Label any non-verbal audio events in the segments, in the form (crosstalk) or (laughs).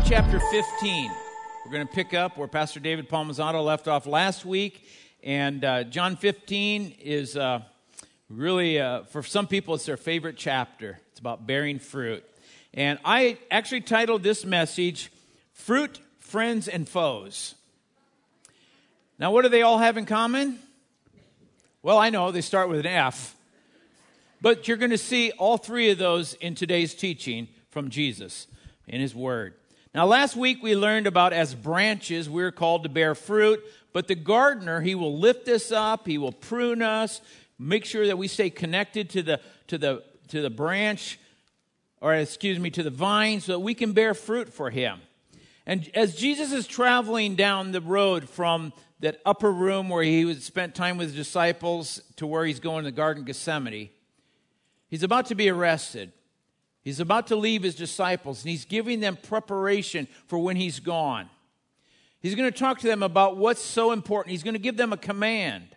John chapter 15. We're going to pick up where Pastor David Palmazato left off last week. And uh, John 15 is uh, really, uh, for some people, it's their favorite chapter. It's about bearing fruit. And I actually titled this message, Fruit, Friends, and Foes. Now, what do they all have in common? Well, I know they start with an F. But you're going to see all three of those in today's teaching from Jesus in His Word. Now, last week we learned about as branches, we're called to bear fruit, but the gardener, he will lift us up, he will prune us, make sure that we stay connected to the, to the, to the branch, or excuse me, to the vine, so that we can bear fruit for him. And as Jesus is traveling down the road from that upper room where he spent time with his disciples to where he's going to the Garden of Gethsemane, he's about to be arrested. He's about to leave his disciples, and he's giving them preparation for when he's gone. He's going to talk to them about what's so important. He's going to give them a command,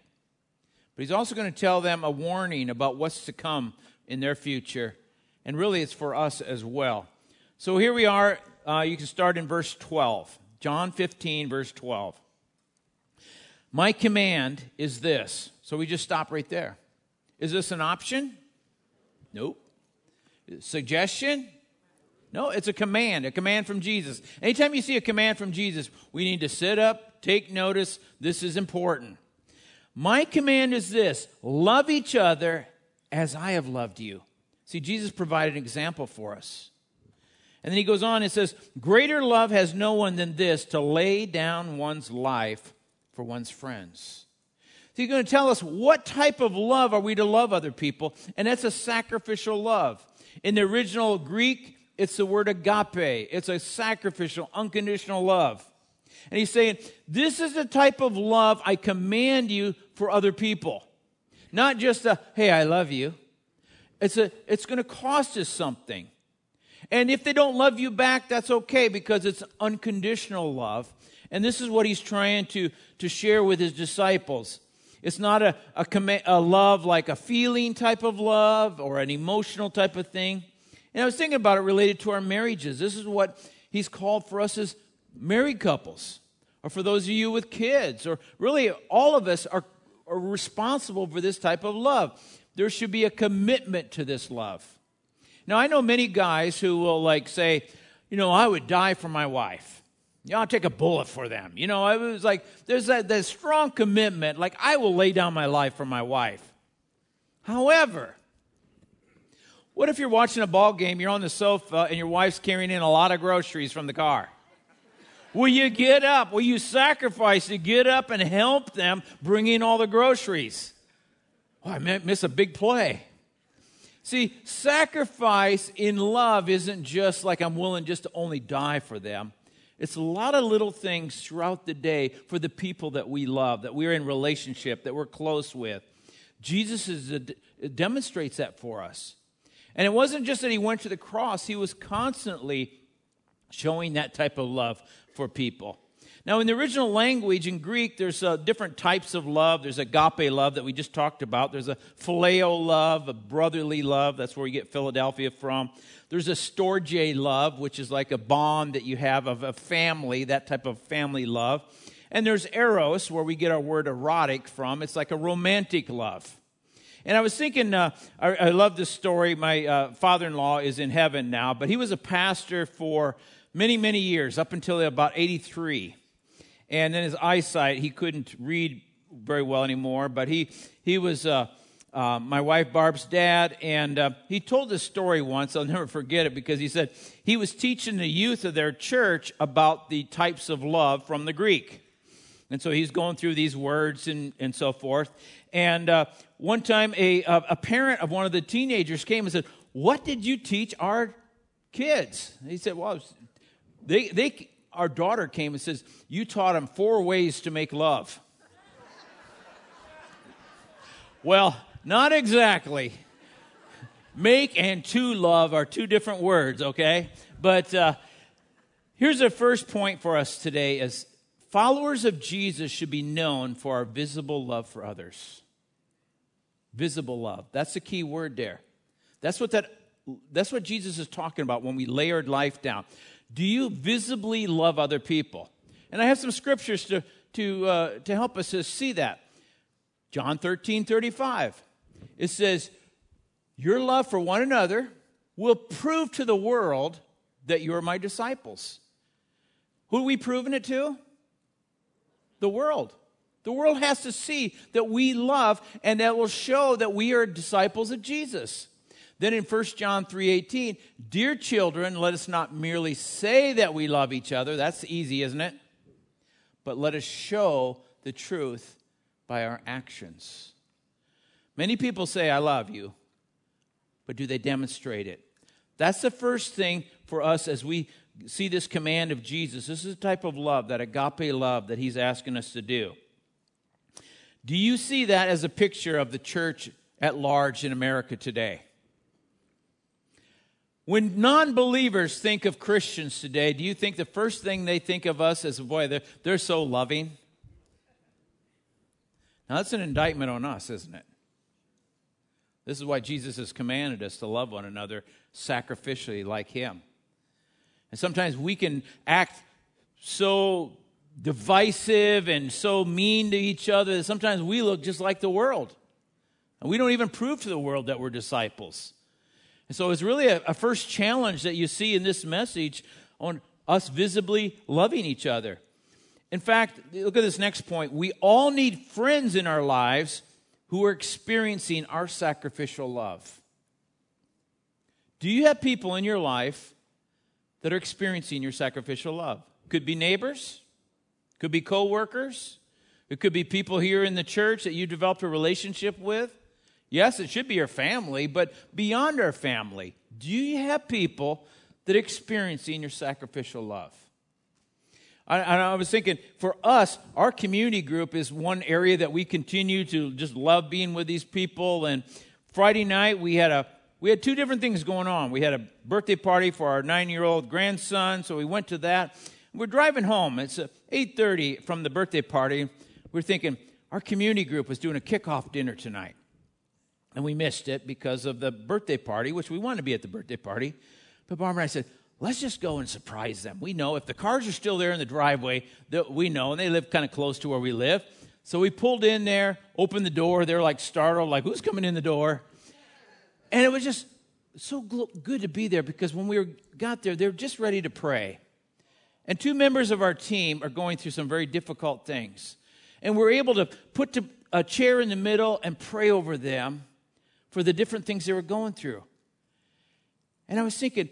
but he's also going to tell them a warning about what's to come in their future. And really, it's for us as well. So here we are. Uh, you can start in verse 12. John 15, verse 12. My command is this. So we just stop right there. Is this an option? Nope. Suggestion? No, it's a command, a command from Jesus. Anytime you see a command from Jesus, we need to sit up, take notice. This is important. My command is this love each other as I have loved you. See, Jesus provided an example for us. And then he goes on and says, Greater love has no one than this to lay down one's life for one's friends. So he's going to tell us what type of love are we to love other people, and that's a sacrificial love. In the original Greek, it's the word agape. It's a sacrificial, unconditional love. And he's saying, This is the type of love I command you for other people. Not just a, hey, I love you. It's, a, it's going to cost us something. And if they don't love you back, that's okay because it's unconditional love. And this is what he's trying to, to share with his disciples. It's not a, a, a love like a feeling type of love or an emotional type of thing. And I was thinking about it related to our marriages. This is what he's called for us as married couples, or for those of you with kids, or really all of us are, are responsible for this type of love. There should be a commitment to this love. Now, I know many guys who will like say, you know, I would die for my wife. Know, I'll take a bullet for them. You know, it was like there's that, that strong commitment, like I will lay down my life for my wife. However, what if you're watching a ball game, you're on the sofa, and your wife's carrying in a lot of groceries from the car? Will you get up? Will you sacrifice to get up and help them bring in all the groceries? Oh, I miss a big play. See, sacrifice in love isn't just like I'm willing just to only die for them. It's a lot of little things throughout the day for the people that we love, that we're in relationship, that we're close with. Jesus a, demonstrates that for us. And it wasn't just that he went to the cross, he was constantly showing that type of love for people. Now, in the original language, in Greek, there's uh, different types of love. There's agape love that we just talked about. There's a phileo love, a brotherly love. That's where we get Philadelphia from. There's a storge love, which is like a bond that you have of a family, that type of family love. And there's eros, where we get our word erotic from. It's like a romantic love. And I was thinking, uh, I, I, love this story. My uh, father in law is in heaven now, but he was a pastor for many, many years, up until about 83. And then his eyesight, he couldn't read very well anymore, but he, he was. Uh, uh, my wife Barb's dad, and uh, he told this story once. I'll (laughs) never forget it because he said he was teaching the youth of their church about the types of love from the Greek. And so he's going through these words and, and so forth. And uh, one time, a, a parent of one of the teenagers came and said, What did you teach our kids? he said, Well, they, they, our daughter came and says, You taught him four ways to make love. well, not exactly. Make and to love are two different words, okay? But uh, here's the first point for us today is followers of Jesus should be known for our visible love for others. Visible love. That's the key word there. That's what that that's what Jesus is talking about when we layered life down. Do you visibly love other people? And I have some scriptures to, to, uh, to help us to see that. John 13, 35. It says, Your love for one another will prove to the world that you are my disciples. Who are we proving it to? The world. The world has to see that we love, and that will show that we are disciples of Jesus. Then in 1 John 3:18, dear children, let us not merely say that we love each other. That's easy, isn't it? But let us show the truth by our actions. Many people say I love you, but do they demonstrate it? That's the first thing for us as we see this command of Jesus. This is the type of love, that agape love that he's asking us to do. Do you see that as a picture of the church at large in America today? When non believers think of Christians today, do you think the first thing they think of us is, boy, they're, they're so loving? Now, that's an indictment on us, isn't it? This is why Jesus has commanded us to love one another sacrificially like Him. And sometimes we can act so divisive and so mean to each other that sometimes we look just like the world. And we don't even prove to the world that we're disciples. And so it's really a, a first challenge that you see in this message on us visibly loving each other. In fact, look at this next point. We all need friends in our lives who are experiencing our sacrificial love. Do you have people in your life that are experiencing your sacrificial love? Could be neighbors, could be coworkers. It could be people here in the church that you developed a relationship with. Yes, it should be your family, but beyond our family, do you have people that are experiencing your sacrificial love? I, I, was thinking for us, our community group is one area that we continue to just love being with these people. And Friday night we had a we had two different things going on. We had a birthday party for our nine year old grandson, so we went to that. We're driving home. It's uh, 8:30 from the birthday party. We're thinking our community group was doing a kickoff dinner tonight, and we missed it because of the birthday party, which we wanted to be at the birthday party. But Barbara and I said, let's just go and surprise them. We know if the cars are still there in the driveway, we know, and they live kind of close to where we live. So we pulled in there, opened the door. They're like startled, like, who's coming in the door? And it was just so good to be there because when we were, got there, they were just ready to pray. And two members of our team are going through some very difficult things. And we're able to put a chair in the middle and pray over them for the different things they were going through. And I was thinking,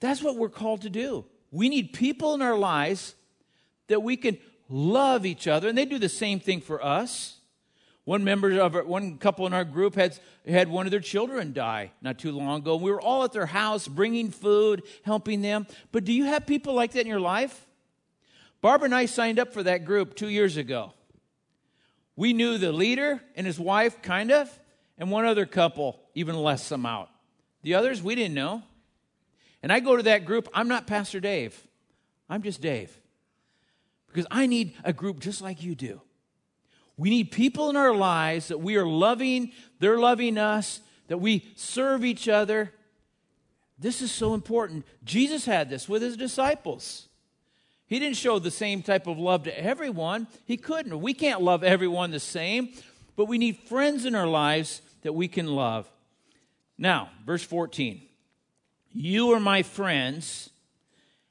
that's what we're called to do. We need people in our lives that we can love each other, and they do the same thing for us. One member of our, one couple in our group had, had one of their children die not too long ago. We were all at their house bringing food, helping them. But do you have people like that in your life? Barbara and I signed up for that group two years ago. We knew the leader and his wife, kind of, and one other couple, even less out. The others, we didn't know. And I go to that group, I'm not Pastor Dave, I'm just Dave. Because I need a group just like you do we need people in our lives that we are loving, they're loving us, that we serve each other. This is so important. Jesus had this with his disciples. He didn't show the same type of love to everyone. He couldn't. We can't love everyone the same, but we need friends in our lives that we can love. Now, verse 14 You are my friends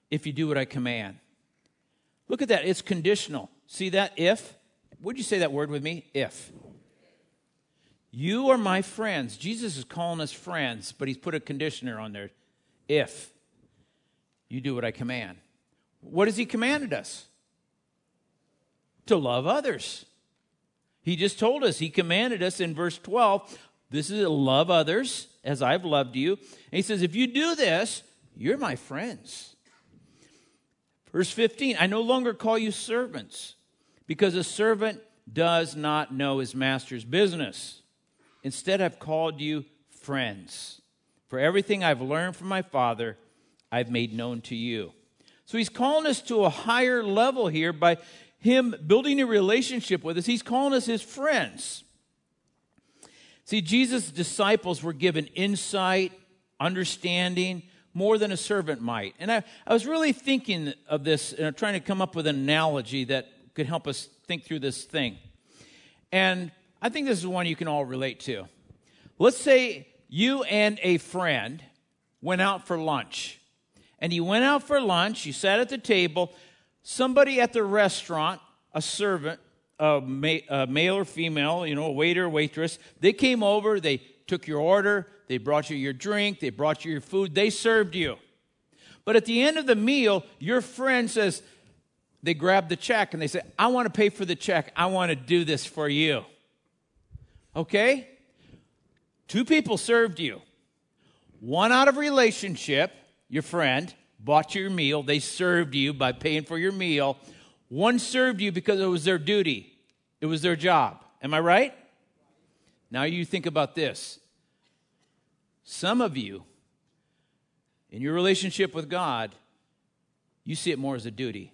if you do what I command. Look at that. It's conditional. See that? If would you say that word with me? If. You are my friends. Jesus is calling us friends, but he's put a conditioner on there. If you do what I command. What has he commanded us? To love others. He just told us, he commanded us in verse 12, this is love others as I've loved you. And he says, if you do this, you're my friends. Verse 15, I no longer call you servants because a servant does not know his master's business. Instead, I've called you friends. For everything I've learned from my Father, I've made known to you. So he's calling us to a higher level here by him building a relationship with us. He's calling us his friends. See, Jesus' disciples were given insight, understanding, more than a servant might. And I, I was really thinking of this and trying to come up with an analogy that could help us think through this thing. And I think this is one you can all relate to. Let's say you and a friend went out for lunch. And you went out for lunch, you sat at the table, somebody at the restaurant, a servant, a, ma- a male or female, you know, a waiter, waitress, they came over, they took your order, they brought you your drink, they brought you your food, they served you. But at the end of the meal, your friend says, they grab the check and they say, I want to pay for the check. I want to do this for you. Okay? Two people served you. One out of relationship, your friend, bought your meal. They served you by paying for your meal. One served you because it was their duty, it was their job. Am I right? Now you think about this. Some of you, in your relationship with God, you see it more as a duty.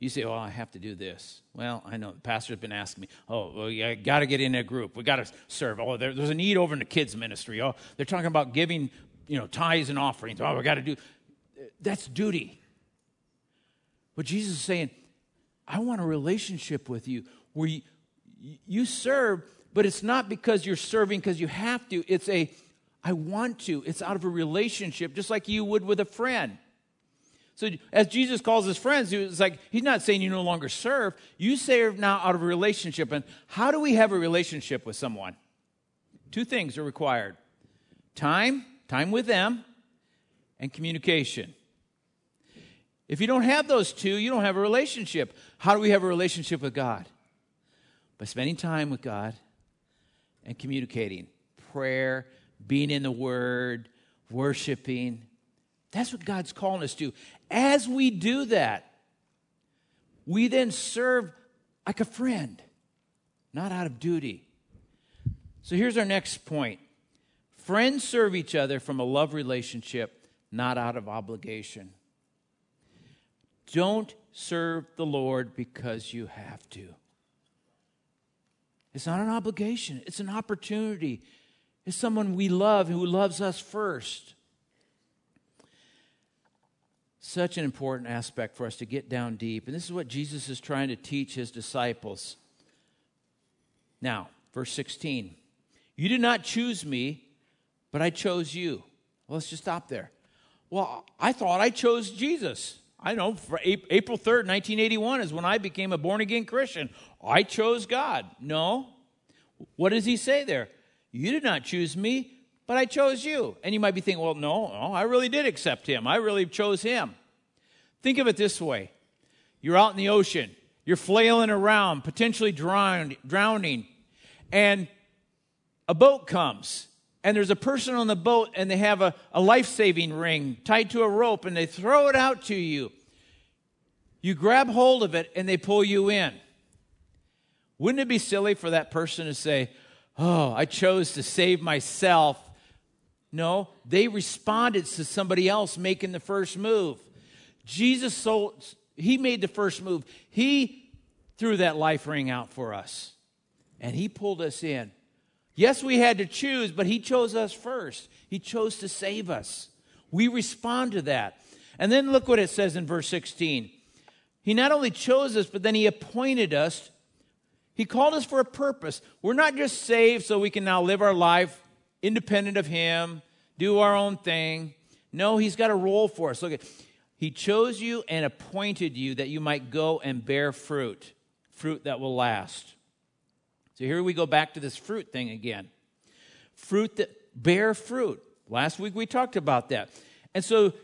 You say, "Oh, I have to do this." Well, I know the pastor's been asking me, "Oh, well, you got to get in a group. We got to serve. Oh, there, there's a need over in the kids ministry. Oh, they're talking about giving, you know, tithes and offerings. Oh, we got to do. That's duty. But Jesus is saying, "I want a relationship with you where you, you serve, but it's not because you're serving because you have to. It's a, I want to. It's out of a relationship, just like you would with a friend." So as Jesus calls his friends, it's like he's not saying you no longer serve. You serve now out of a relationship. And how do we have a relationship with someone? Two things are required: time, time with them, and communication. If you don't have those two, you don't have a relationship. How do we have a relationship with God? By spending time with God and communicating. Prayer, being in the Word, worshiping. That's what God's calling us to. As we do that, we then serve like a friend, not out of duty. So here's our next point friends serve each other from a love relationship, not out of obligation. Don't serve the Lord because you have to. It's not an obligation, it's an opportunity. It's someone we love who loves us first. Such an important aspect for us to get down deep. And this is what Jesus is trying to teach his disciples. Now, verse 16 You did not choose me, but I chose you. Well, let's just stop there. Well, I thought I chose Jesus. I know for April 3rd, 1981 is when I became a born again Christian. I chose God. No. What does he say there? You did not choose me, but I chose you. And you might be thinking, well, no, no, I really did accept him. I really chose him. Think of it this way you're out in the ocean, you're flailing around, potentially drowned, drowning, and a boat comes. And there's a person on the boat, and they have a, a life saving ring tied to a rope, and they throw it out to you. You grab hold of it, and they pull you in. Wouldn't it be silly for that person to say, Oh, I chose to save myself no, they responded to somebody else making the first move. Jesus so he made the first move. He threw that life ring out for us. And he pulled us in. Yes, we had to choose, but he chose us first. He chose to save us. We respond to that. And then look what it says in verse 16. He not only chose us, but then he appointed us. He called us for a purpose. We're not just saved so we can now live our life independent of Him, do our own thing. No, He's got a role for us. Look at He chose you and appointed you that you might go and bear fruit, fruit that will last. So here we go back to this fruit thing again. Fruit that bear fruit. Last week we talked about that. And so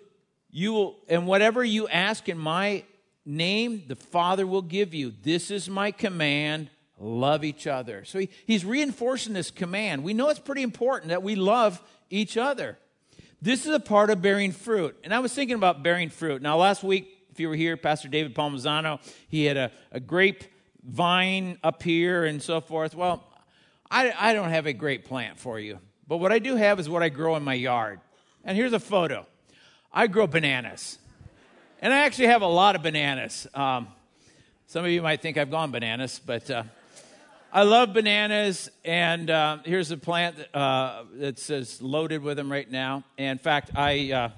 you will, and whatever you ask in my name, the Father will give you. This is my command love each other. So he, he's reinforcing this command. We know it's pretty important that we love each other. This is a part of bearing fruit. And I was thinking about bearing fruit. Now, last week, if you were here, Pastor David Palmazano, he had a, a grape vine up here and so forth. Well, I, I don't have a great plant for you. But what I do have is what I grow in my yard. And here's a photo. I grow bananas. And I actually have a lot of bananas. Um, some of you might think I've gone bananas, but uh, I love bananas, and uh, here's a plant uh, that says loaded with them right now. And in fact, I uh,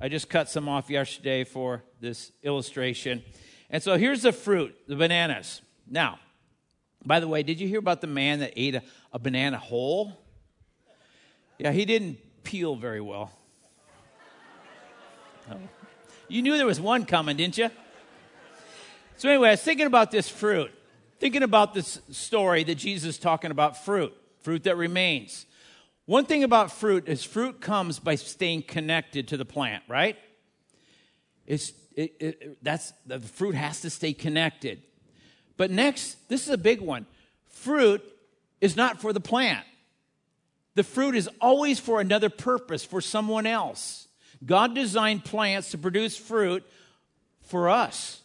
I just cut some off yesterday for this illustration. And so here's the fruit, the bananas. Now, by the way, did you hear about the man that ate a, a banana whole? Yeah, he didn't peel very well. Oh. You knew there was one coming, didn't you? So, anyway, I was thinking about this fruit, thinking about this story that Jesus is talking about fruit, fruit that remains. One thing about fruit is fruit comes by staying connected to the plant, right? It's, it, it, that's, the fruit has to stay connected. But next, this is a big one fruit is not for the plant. The fruit is always for another purpose, for someone else. God designed plants to produce fruit for us.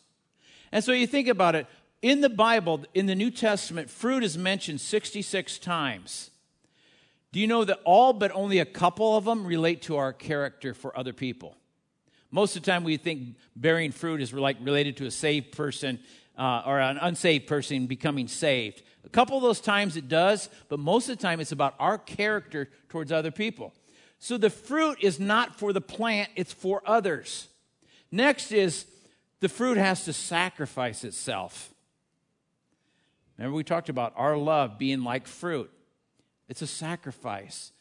And so you think about it in the Bible, in the New Testament, fruit is mentioned 66 times. Do you know that all but only a couple of them relate to our character for other people? Most of the time, we think bearing fruit is like related to a saved person uh, or an unsaved person becoming saved. A couple of those times it does, but most of the time it's about our character towards other people. So the fruit is not for the plant, it's for others. Next is the fruit has to sacrifice itself. Remember, we talked about our love being like fruit, it's a sacrifice.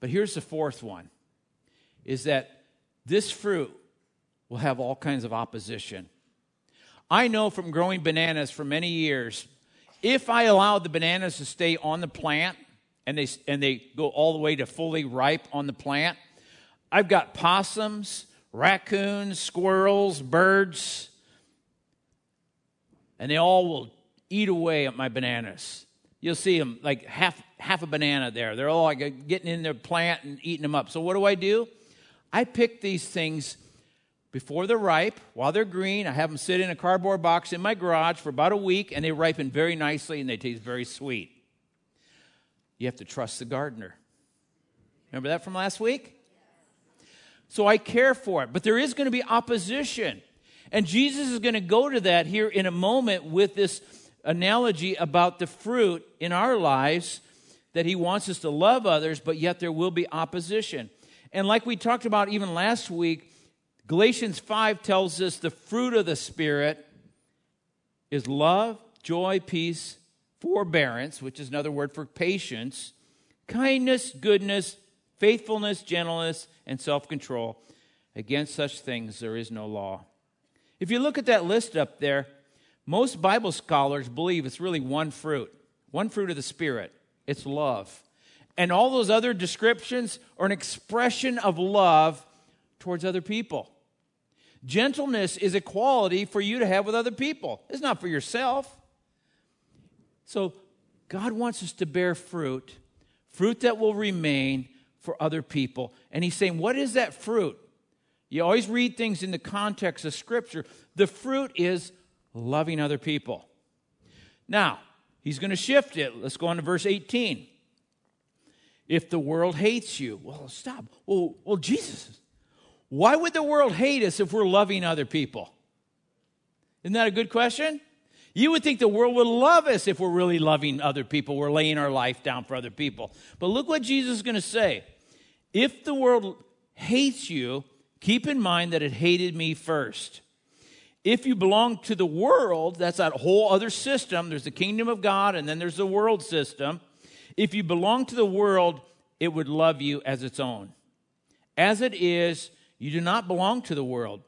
But here's the fourth one is that this fruit will have all kinds of opposition. I know from growing bananas for many years, if I allow the bananas to stay on the plant and they, and they go all the way to fully ripe on the plant, I've got possums, raccoons, squirrels, birds, and they all will eat away at my bananas. You'll see them like half half a banana there. They're all like getting in their plant and eating them up. So what do I do? I pick these things before they're ripe, while they're green. I have them sit in a cardboard box in my garage for about a week, and they ripen very nicely and they taste very sweet. You have to trust the gardener. Remember that from last week? So I care for it, but there is going to be opposition. And Jesus is going to go to that here in a moment with this analogy about the fruit in our lives that he wants us to love others, but yet there will be opposition. And like we talked about even last week, Galatians 5 tells us the fruit of the Spirit is love, joy, peace, forbearance, which is another word for patience, kindness, goodness, faithfulness, gentleness, and self control. Against such things there is no law. If you look at that list up there, most Bible scholars believe it's really one fruit, one fruit of the Spirit. It's love. And all those other descriptions are an expression of love towards other people. Gentleness is a quality for you to have with other people, it's not for yourself. So, God wants us to bear fruit, fruit that will remain for other people. And He's saying, What is that fruit? You always read things in the context of Scripture. The fruit is loving other people. Now, he's going to shift it. Let's go on to verse 18. If the world hates you, well, stop. Well, well, Jesus, why would the world hate us if we're loving other people? Isn't that a good question? You would think the world would love us if we're really loving other people. We're laying our life down for other people. But look what Jesus is going to say. If the world hates you, keep in mind that it hated me first. If you belong to the world, that's that whole other system. There's the kingdom of God, and then there's the world system. If you belong to the world, it would love you as its own. As it is, you do not belong to the world,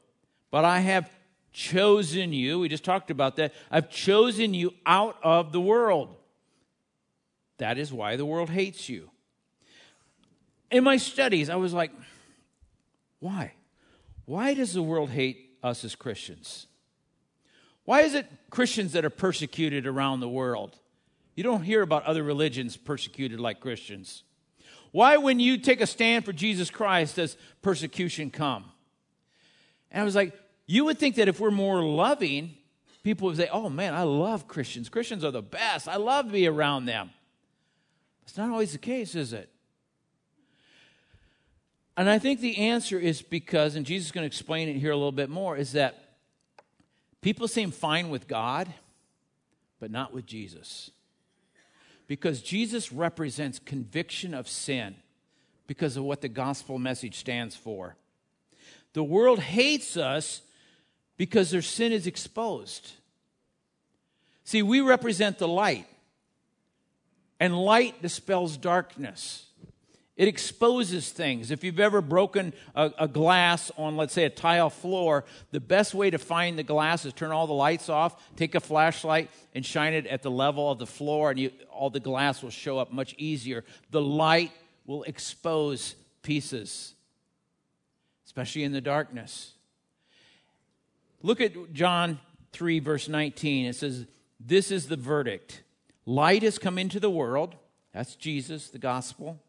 but I have chosen you. We just talked about that. I've chosen you out of the world. That is why the world hates you. In my studies, I was like, why? Why does the world hate us as Christians? Why is it Christians that are persecuted around the world? You don't hear about other religions persecuted like Christians. Why, when you take a stand for Jesus Christ, does persecution come? And I was like, you would think that if we're more loving, people would say, oh man, I love Christians. Christians are the best. I love to be around them. It's not always the case, is it? And I think the answer is because, and Jesus is going to explain it here a little bit more, is that people seem fine with God, but not with Jesus. Because Jesus represents conviction of sin because of what the gospel message stands for. The world hates us because their sin is exposed. See, we represent the light, and light dispels darkness. It exposes things. If you've ever broken a, a, glass on, let's say, a tile floor, the best way to find the glass is turn all the lights off, take a flashlight, and shine it at the level of the floor, and you, all the glass will show up much easier. The light will expose pieces, especially in the darkness. Look at John 3, verse 19. It says, This is the verdict light has come into the world. That's Jesus, the gospel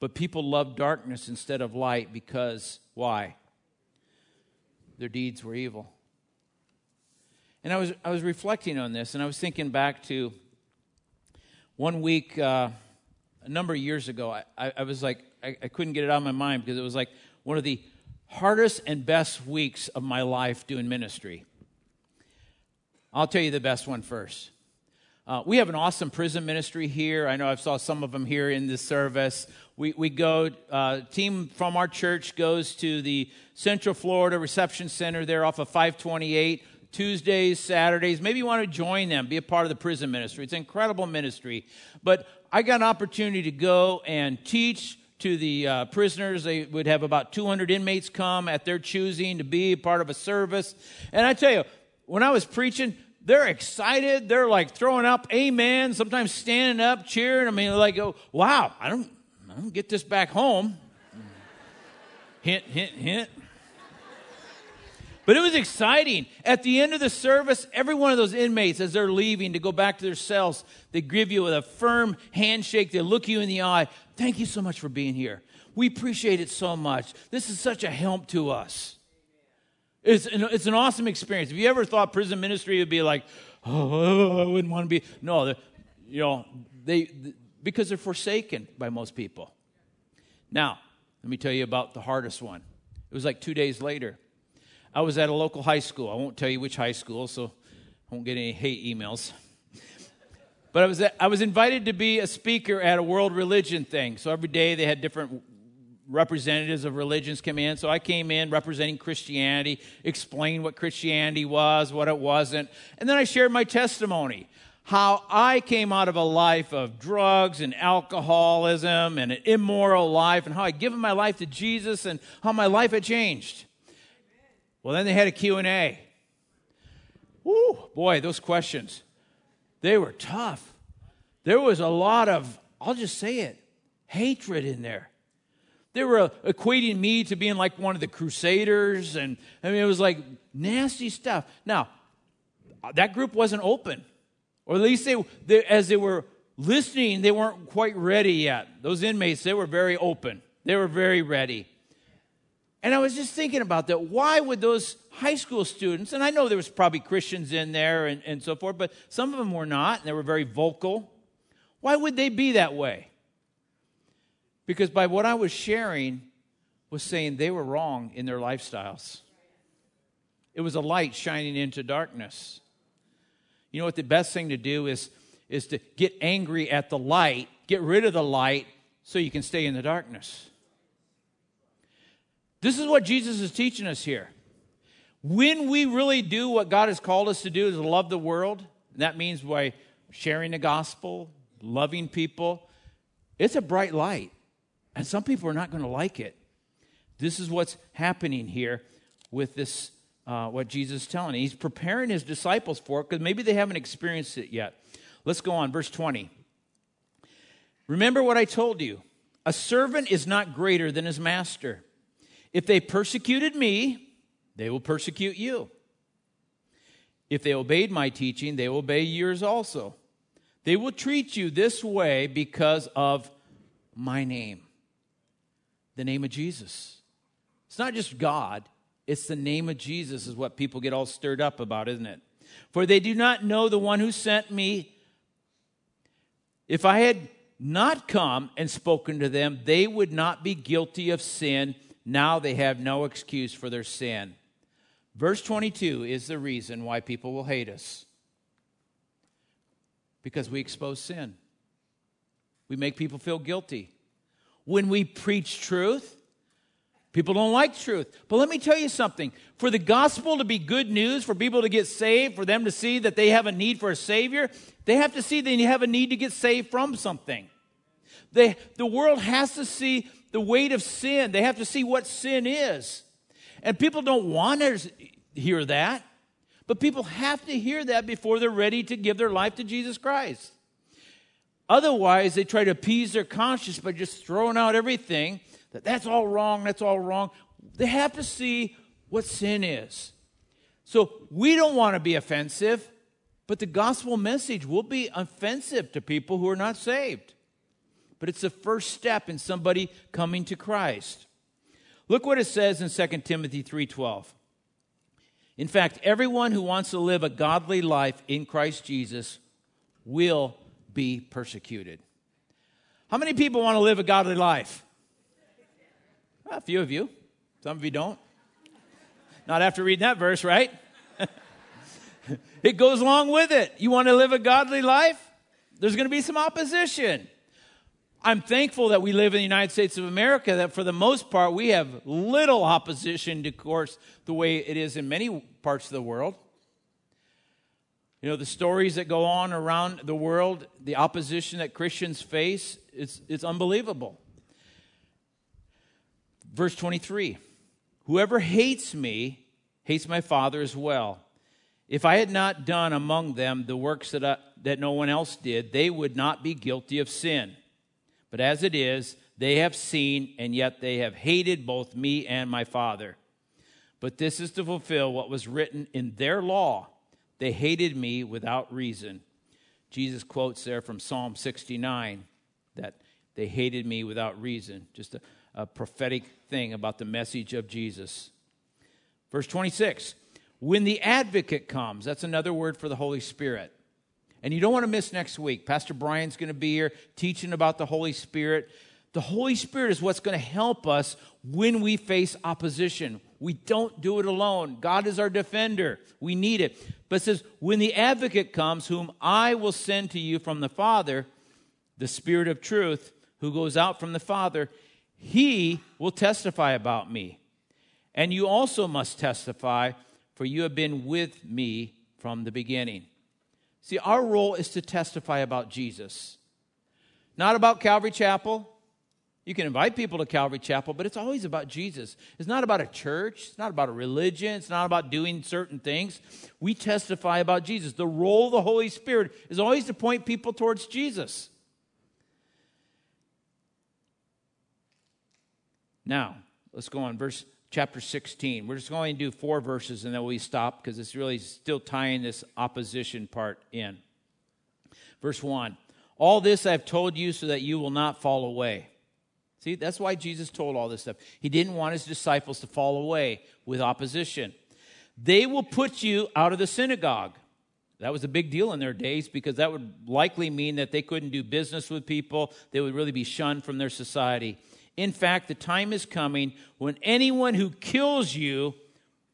but people love darkness instead of light because why? Their deeds were evil. And I was, I was reflecting on this, and I was thinking back to one week, uh, a number of years ago. I, I, I was like, I, I couldn't get it out of my mind because it was like one of the hardest and best weeks of my life doing ministry. I'll tell you the best one first. Uh, we have an awesome prison ministry here. I know I've saw some of them here in this service. We, we go, uh, team from our church goes to the Central Florida Reception Center there off of 528 Tuesdays, Saturdays. Maybe you want to join them, be a part of the prison ministry. It's an incredible ministry. But I got an opportunity to go and teach to the uh, prisoners. They would have about 200 inmates come at their choosing to be part of a service. And I tell you, when I was preaching, they're excited. They're like throwing up amen, sometimes standing up, cheering. I mean, like, oh, wow, I don't, Get this back home. hint, hint, hint. But it was exciting. At the end of the service, every one of those inmates, as they're leaving to go back to their cells, they give you a firm handshake. They look you in the eye. Thank you so much for being here. We appreciate it so much. This is such a help to us. It's an, it's an awesome experience. If you ever thought prison ministry would be like, oh, I wouldn't want to be. No, you know, they, because they're forsaken by most people. Now, let me tell you about the hardest one. It was like two days later. I was at a local high school. I won't tell you which high school, so I won't get any hate emails. (laughs) But I was, I was invited to be a speaker at a world religion thing. So every day they had different representatives of religions come in. So I came in representing Christianity, explained what Christianity was, what it wasn't, and then I shared my testimony. How I came out of a life of drugs and alcoholism and an immoral life, and how I'd given my life to Jesus, and how my life had changed. Well, then they had a Q&A. Woo, boy, those questions. They were tough. There was a lot of, I'll just say it, hatred in there. They were equating me to being like one of the crusaders, and I mean, it was like nasty stuff. Now, that group wasn't open, or at least they, they as they were listening, they weren't quite ready yet. Those inmates, they were very open, they were very ready. And I was just thinking about that. Why would those high school students, and I know there was probably Christians in there and, and so forth, but some of them were not, and they were very vocal. Why would they be that way? Because by what I was sharing, was saying they were wrong in their lifestyles. It was a light shining into darkness. You know what the best thing to do is, is to get angry at the light, get rid of the light, so you can stay in the darkness. This is what Jesus is teaching us here. When we really do what God has called us to do, is love the world, and that means by sharing the gospel, loving people, it's a bright light. And some people are not going to like it. This is what's happening here with this, uh, what Jesus is telling. He's preparing his disciples for it because maybe they haven't experienced it yet. Let's go on, verse 20. Remember what I told you a servant is not greater than his master. If they persecuted me, they will persecute you. If they obeyed my teaching, they will obey yours also. They will treat you this way because of my name the name of Jesus. It's not just God, it's the name of Jesus, is what people get all stirred up about, isn't it? For they do not know the one who sent me. If I had not come and spoken to them, they would not be guilty of sin. Now they have no excuse for their sin. Verse 22 is the reason why people will hate us because we expose sin. we make people feel guilty. When we preach truth, people don't like truth. But let me tell you something for the gospel to be good news, for people to get saved, for them to see that they have a need for a Savior, they have to see that you have a need to get saved from something. They, the world has to see the weight of sin, they have to see what sin is. And people don't want to hear that, but people have to hear that before they're ready to give their life to Jesus Christ. Otherwise, they try to appease their conscience by just throwing out everything that that's all wrong, that's all wrong. They have to see what sin is. So we don't want to be offensive, but the gospel message will be offensive to people who are not saved. But it's the first step in somebody coming to Christ. Look what it says in 2 Timothy 3:12. In fact, everyone who wants to live a godly life in Christ Jesus will be persecuted. How many people want to live a godly life? A few of you. Some of you don't. Not after reading that verse, right? (laughs) it goes along with it. You want to live a godly life? There's going to be some opposition. I'm thankful that we live in the United States of America, that for the most part, we have little opposition to course the way it is in many parts of the world. You know, the stories that go on around the world, the opposition that Christians face, it's, it's unbelievable. Verse 23 Whoever hates me hates my Father as well. If I had not done among them the works that, I, that no one else did, they would not be guilty of sin. But as it is, they have seen, and yet they have hated both me and my Father. But this is to fulfill what was written in their law they hated me without reason. Jesus quotes there from Psalm 69 that they hated me without reason. Just a, a prophetic thing about the message of Jesus. Verse 26 When the advocate comes, that's another word for the Holy Spirit. And you don't want to miss next week. Pastor Brian's going to be here teaching about the Holy Spirit. The Holy Spirit is what's going to help us when we face opposition. We don't do it alone. God is our defender. We need it. But it says, When the advocate comes, whom I will send to you from the Father, the Spirit of truth, who goes out from the Father, he will testify about me. And you also must testify, for you have been with me from the beginning. See, our role is to testify about Jesus, not about Calvary Chapel, you can invite people to Calvary Chapel, but it's always about Jesus. It's not about a church. It's not about a religion. It's not about doing certain things. We testify about Jesus. The role of the Holy Spirit is always to point people towards Jesus. Now, let's go on. Verse chapter 16. We're just going to do four verses and then we stop because it's really still tying this opposition part in. Verse 1 All this I've told you so that you will not fall away. See, that's why Jesus told all this stuff. He didn't want his disciples to fall away with opposition. They will put you out of the synagogue. That was a big deal in their days because that would likely mean that they couldn't do business with people. They would really be shunned from their society. In fact, the time is coming when anyone who kills you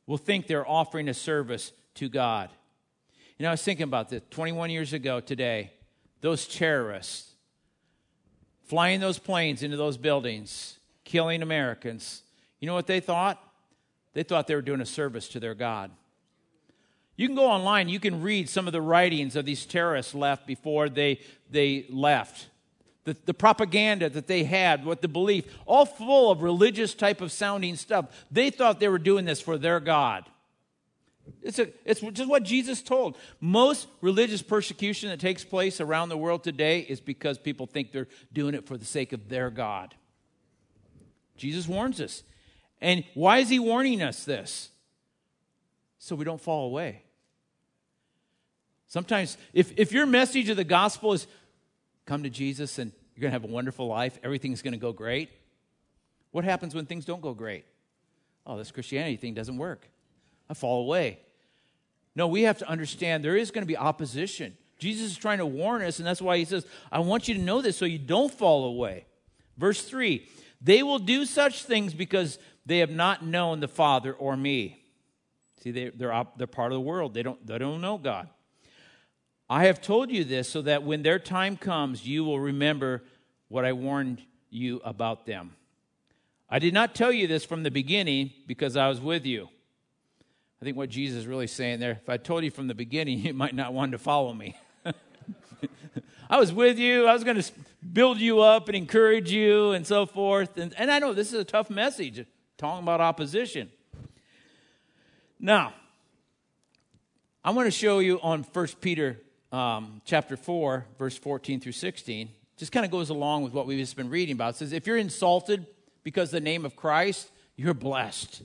will think they're offering a service to God. You know, I was thinking about this 21 years ago today, those terrorists flying those planes into those buildings, killing Americans. You know what they thought? They thought they were doing a service to their God. You can go online, you can read some of the writings of these terrorists left before they, they left. The, the propaganda that they had, what the belief, all full of religious type of sounding stuff. They thought they were doing this for their God. It's, a, it's just what Jesus told. Most religious persecution that takes place around the world today is because people think they're doing it for the sake of their God. Jesus warns us. And why is he warning us this? So we don't fall away. Sometimes, if, if your message of the gospel is come to Jesus and you're going to have a wonderful life, everything's going to go great, what happens when things don't go great? Oh, this Christianity thing doesn't work. I fall away. No, we have to understand there is going to be opposition. Jesus is trying to warn us, and that's why he says, I want you to know this so you don't fall away. Verse 3 They will do such things because they have not known the Father or me. See, they, they're, they're part of the world, they don't, they don't know God. I have told you this so that when their time comes, you will remember what I warned you about them. I did not tell you this from the beginning because I was with you. I think what Jesus is really saying there, if I told you from the beginning, (laughs) you might not want to follow me. (laughs) I was with you. I was going to build you up and encourage you and so forth. And, and I know this is a tough message, talking about opposition. Now, I want to show you on 1 Peter um, chapter 4, verse 14 through 16. Just kind of goes along with what we've just been reading about. It says, If you're insulted because the name of Christ, you're blessed.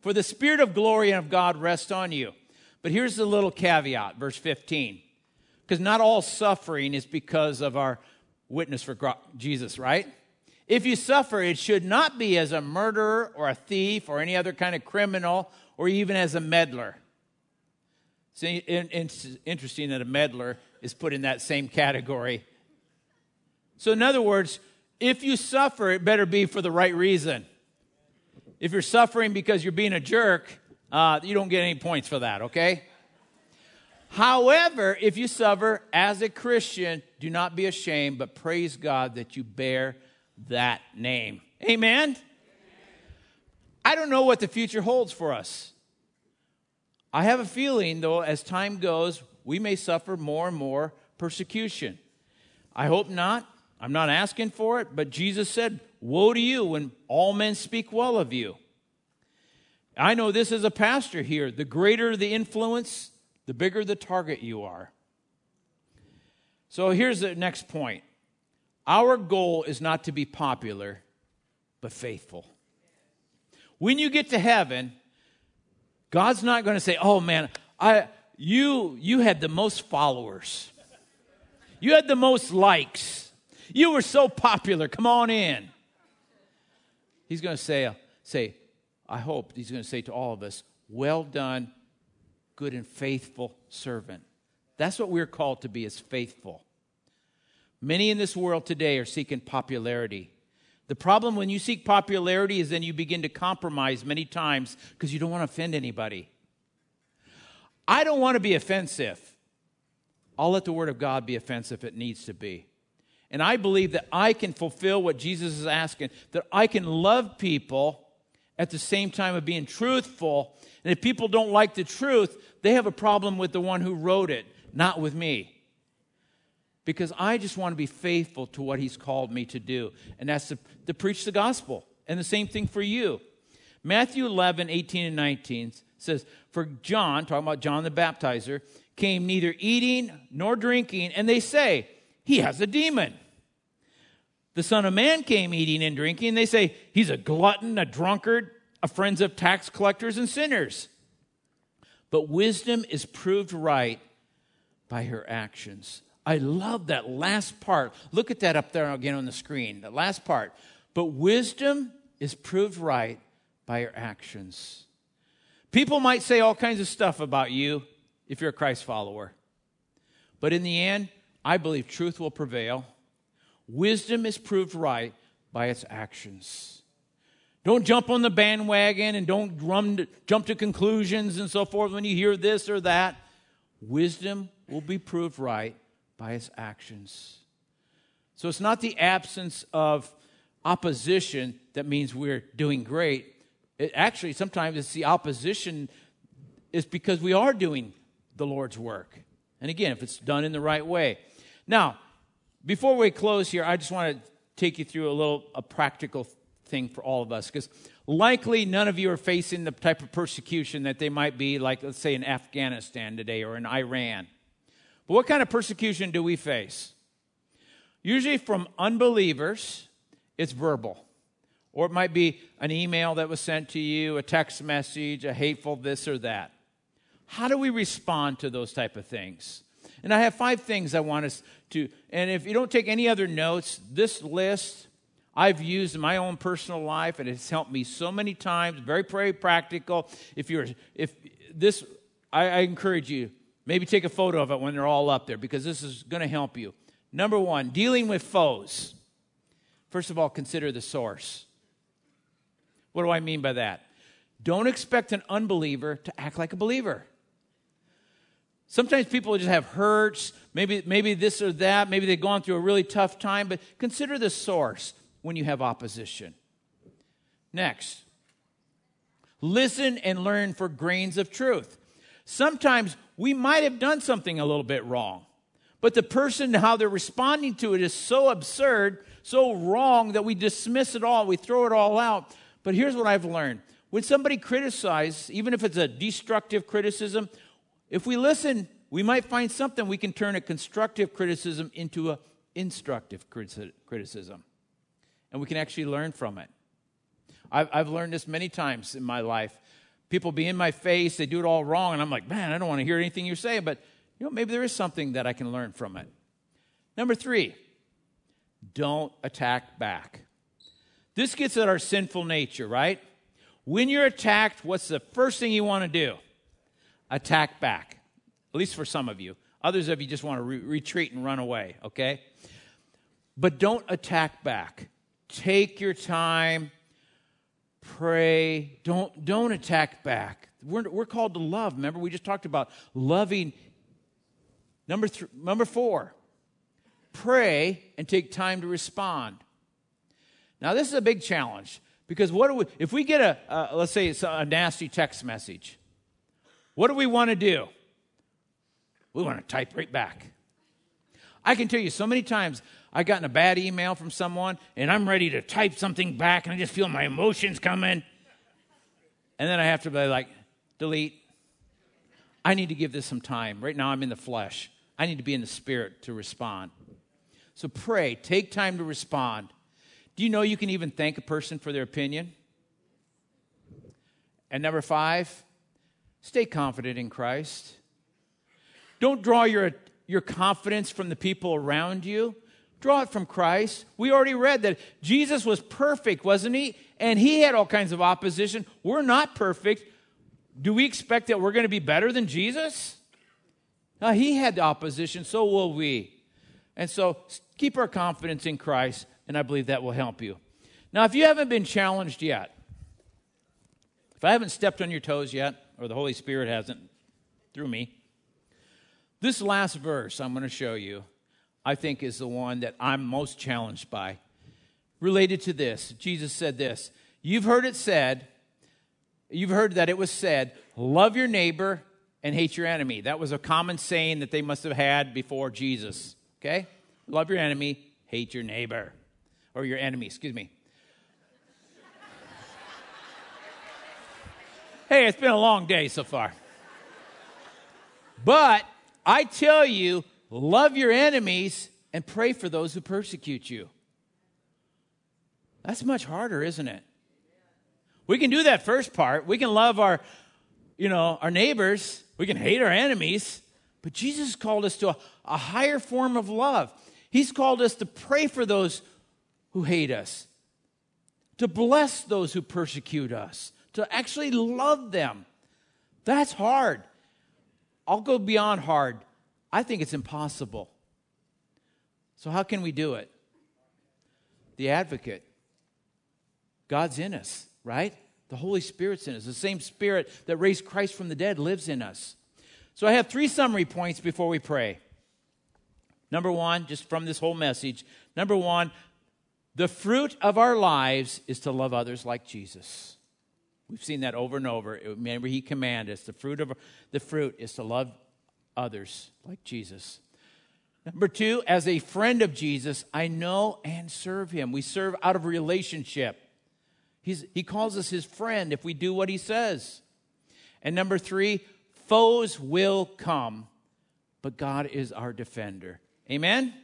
For the Spirit of glory and of God rests on you. But here's the little caveat, verse 15. Because not all suffering is because of our witness for Jesus, right? If you suffer, it should not be as a murderer or a thief or any other kind of criminal or even as a meddler. It's interesting that a meddler is put in that same category. So, in other words, if you suffer, it better be for the right reason. If you're suffering because you're being a jerk, uh, you don't get any points for that, okay? However, if you suffer as a Christian, do not be ashamed, but praise God that you bear that name. Amen? I don't know what the future holds for us. I have a feeling, though, as time goes, we may suffer more and more persecution. I hope not. I'm not asking for it, but Jesus said, Woe to you when all men speak well of you. I know this as a pastor here. The greater the influence, the bigger the target you are. So here's the next point our goal is not to be popular, but faithful. When you get to heaven, God's not going to say, "Oh man, I you you had the most followers. You had the most likes. You were so popular. Come on in." He's going to say uh, say, I hope he's going to say to all of us, "Well done, good and faithful servant. That's what we're called to be as faithful. Many in this world today are seeking popularity. The problem when you seek popularity is then you begin to compromise many times because you don't want to offend anybody. I don't want to be offensive. I'll let the word of God be offensive if it needs to be. And I believe that I can fulfill what Jesus is asking, that I can love people at the same time of being truthful. And if people don't like the truth, they have a problem with the one who wrote it, not with me. Because I just want to be faithful to what he's called me to do, and that's to, to preach the gospel. And the same thing for you. Matthew 11, 18, and 19 says, For John, talking about John the baptizer, came neither eating nor drinking, and they say, He has a demon. The Son of Man came eating and drinking. and They say, He's a glutton, a drunkard, a friend of tax collectors and sinners. But wisdom is proved right by her actions. I love that last part. Look at that up there again on the screen. The last part. But wisdom is proved right by your actions. People might say all kinds of stuff about you if you're a Christ follower. But in the end, I believe truth will prevail Wisdom is proved right by its actions. Don't jump on the bandwagon and don't run, jump to conclusions and so forth when you hear this or that. Wisdom will be proved right by his actions. So it's not the absence of opposition that means we're doing great. It actually, sometimes it's the opposition is because we are doing the Lord's work. And again, if it's done in the right way. Now, before we close here, I just want to take you through a little a practical thing for all of us because likely none of you are facing the type of persecution that they might be like let's say in Afghanistan today or in Iran. But what kind of persecution do we face? Usually from unbelievers, it's verbal. Or it might be an email that was sent to you, a text message, a hateful this or that. How do we respond to those type of things? And I have five things I want us to, and if you don't take any other notes, this list I've used in my own personal life, and it's helped me so many times. Very, very practical. If you're, if this, I, I encourage you, maybe take a photo of it when they're all up there because this is going to help you. Number one, dealing with foes. First of all, consider the source. What do I mean by that? Don't expect an unbeliever to act like a believer. Sometimes people just have hurts, maybe, maybe this or that, maybe they've gone through a really tough time, but consider the source when you have opposition. Next, listen and learn for grains of truth. Sometimes we might have done something a little bit wrong, but the person, how they're responding to it is so absurd, so wrong that we dismiss it all, we throw it all out. But here's what I've learned when somebody criticizes, even if it's a destructive criticism, if we listen, we might find something we can turn a constructive criticism into a instructive criticism. And we can actually learn from it. I've learned this many times in my life. People be in my face, they do it all wrong, and I'm like, man, I don't want to hear anything you're saying, but you know, maybe there is something that I can learn from it. Number three, don't attack back. This gets at our sinful nature, right? When you're attacked, what's the first thing you want to do? attack back. At least for some of you. Others of you just want to re- retreat and run away, okay? But don't attack back. Take your time, pray. Don't, don't attack back. We're, we're called to love. Remember, we just talked about loving. Number, th- number four, pray and take time to respond. Now, this is a big challenge because what do we, if we get a, a let's say it's a nasty text message, what do we want to do? We want to type right back. I can tell you so many times I've gotten a bad email from someone and I'm ready to type something back and I just feel my emotions coming. And then I have to be like, delete. I need to give this some time. Right now I'm in the flesh. I need to be in the spirit to respond. So pray, take time to respond. Do you know you can even thank a person for their opinion? And number five, Stay confident in Christ. Don't draw your, your confidence from the people around you. Draw it from Christ. We already read that Jesus was perfect, wasn't he? And he had all kinds of opposition. We're not perfect. Do we expect that we're going to be better than Jesus? Now, he had opposition, so will we. And so keep our confidence in Christ, and I believe that will help you. Now, if you haven't been challenged yet, if I haven't stepped on your toes yet, or the Holy Spirit hasn't through me. This last verse I'm going to show you, I think, is the one that I'm most challenged by. Related to this, Jesus said this You've heard it said, you've heard that it was said, love your neighbor and hate your enemy. That was a common saying that they must have had before Jesus. Okay? Love your enemy, hate your neighbor, or your enemy, excuse me. (laughs) Hey, it's been a long day so far. But I tell you, love your enemies and pray for those who persecute you. That's much harder, isn't it? We can do that first part. We can love our, you know, our neighbors. We can hate our enemies. But Jesus called us to a, a higher form of love. He's called us to pray for those who hate us, to bless those who persecute us, to actually love them. That's hard. I'll go beyond hard. I think it's impossible. So, how can we do it? The advocate. God's in us, right? The Holy Spirit's in us. The same Spirit that raised Christ from the dead lives in us. So, I have three summary points before we pray. Number one, just from this whole message, number one, the fruit of our lives is to love others like Jesus. We've seen that over and over. Remember, he commanded us the fruit of the fruit is to love others like Jesus. Number two, as a friend of Jesus, I know and serve him. We serve out of relationship. He's, he calls us his friend if we do what he says. And number three, foes will come, but God is our defender. Amen?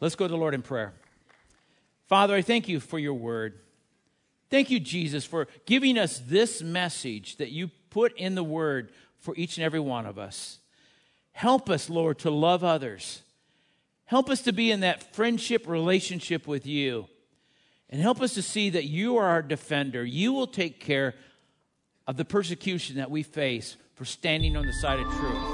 Let's go to the Lord in prayer. Father, I thank you for your word. Thank you, Jesus, for giving us this message that you put in the Word for each and every one of us. Help us, Lord, to love others. Help us to be in that friendship relationship with you. And help us to see that you are our defender. You will take care of the persecution that we face for standing on the side of truth.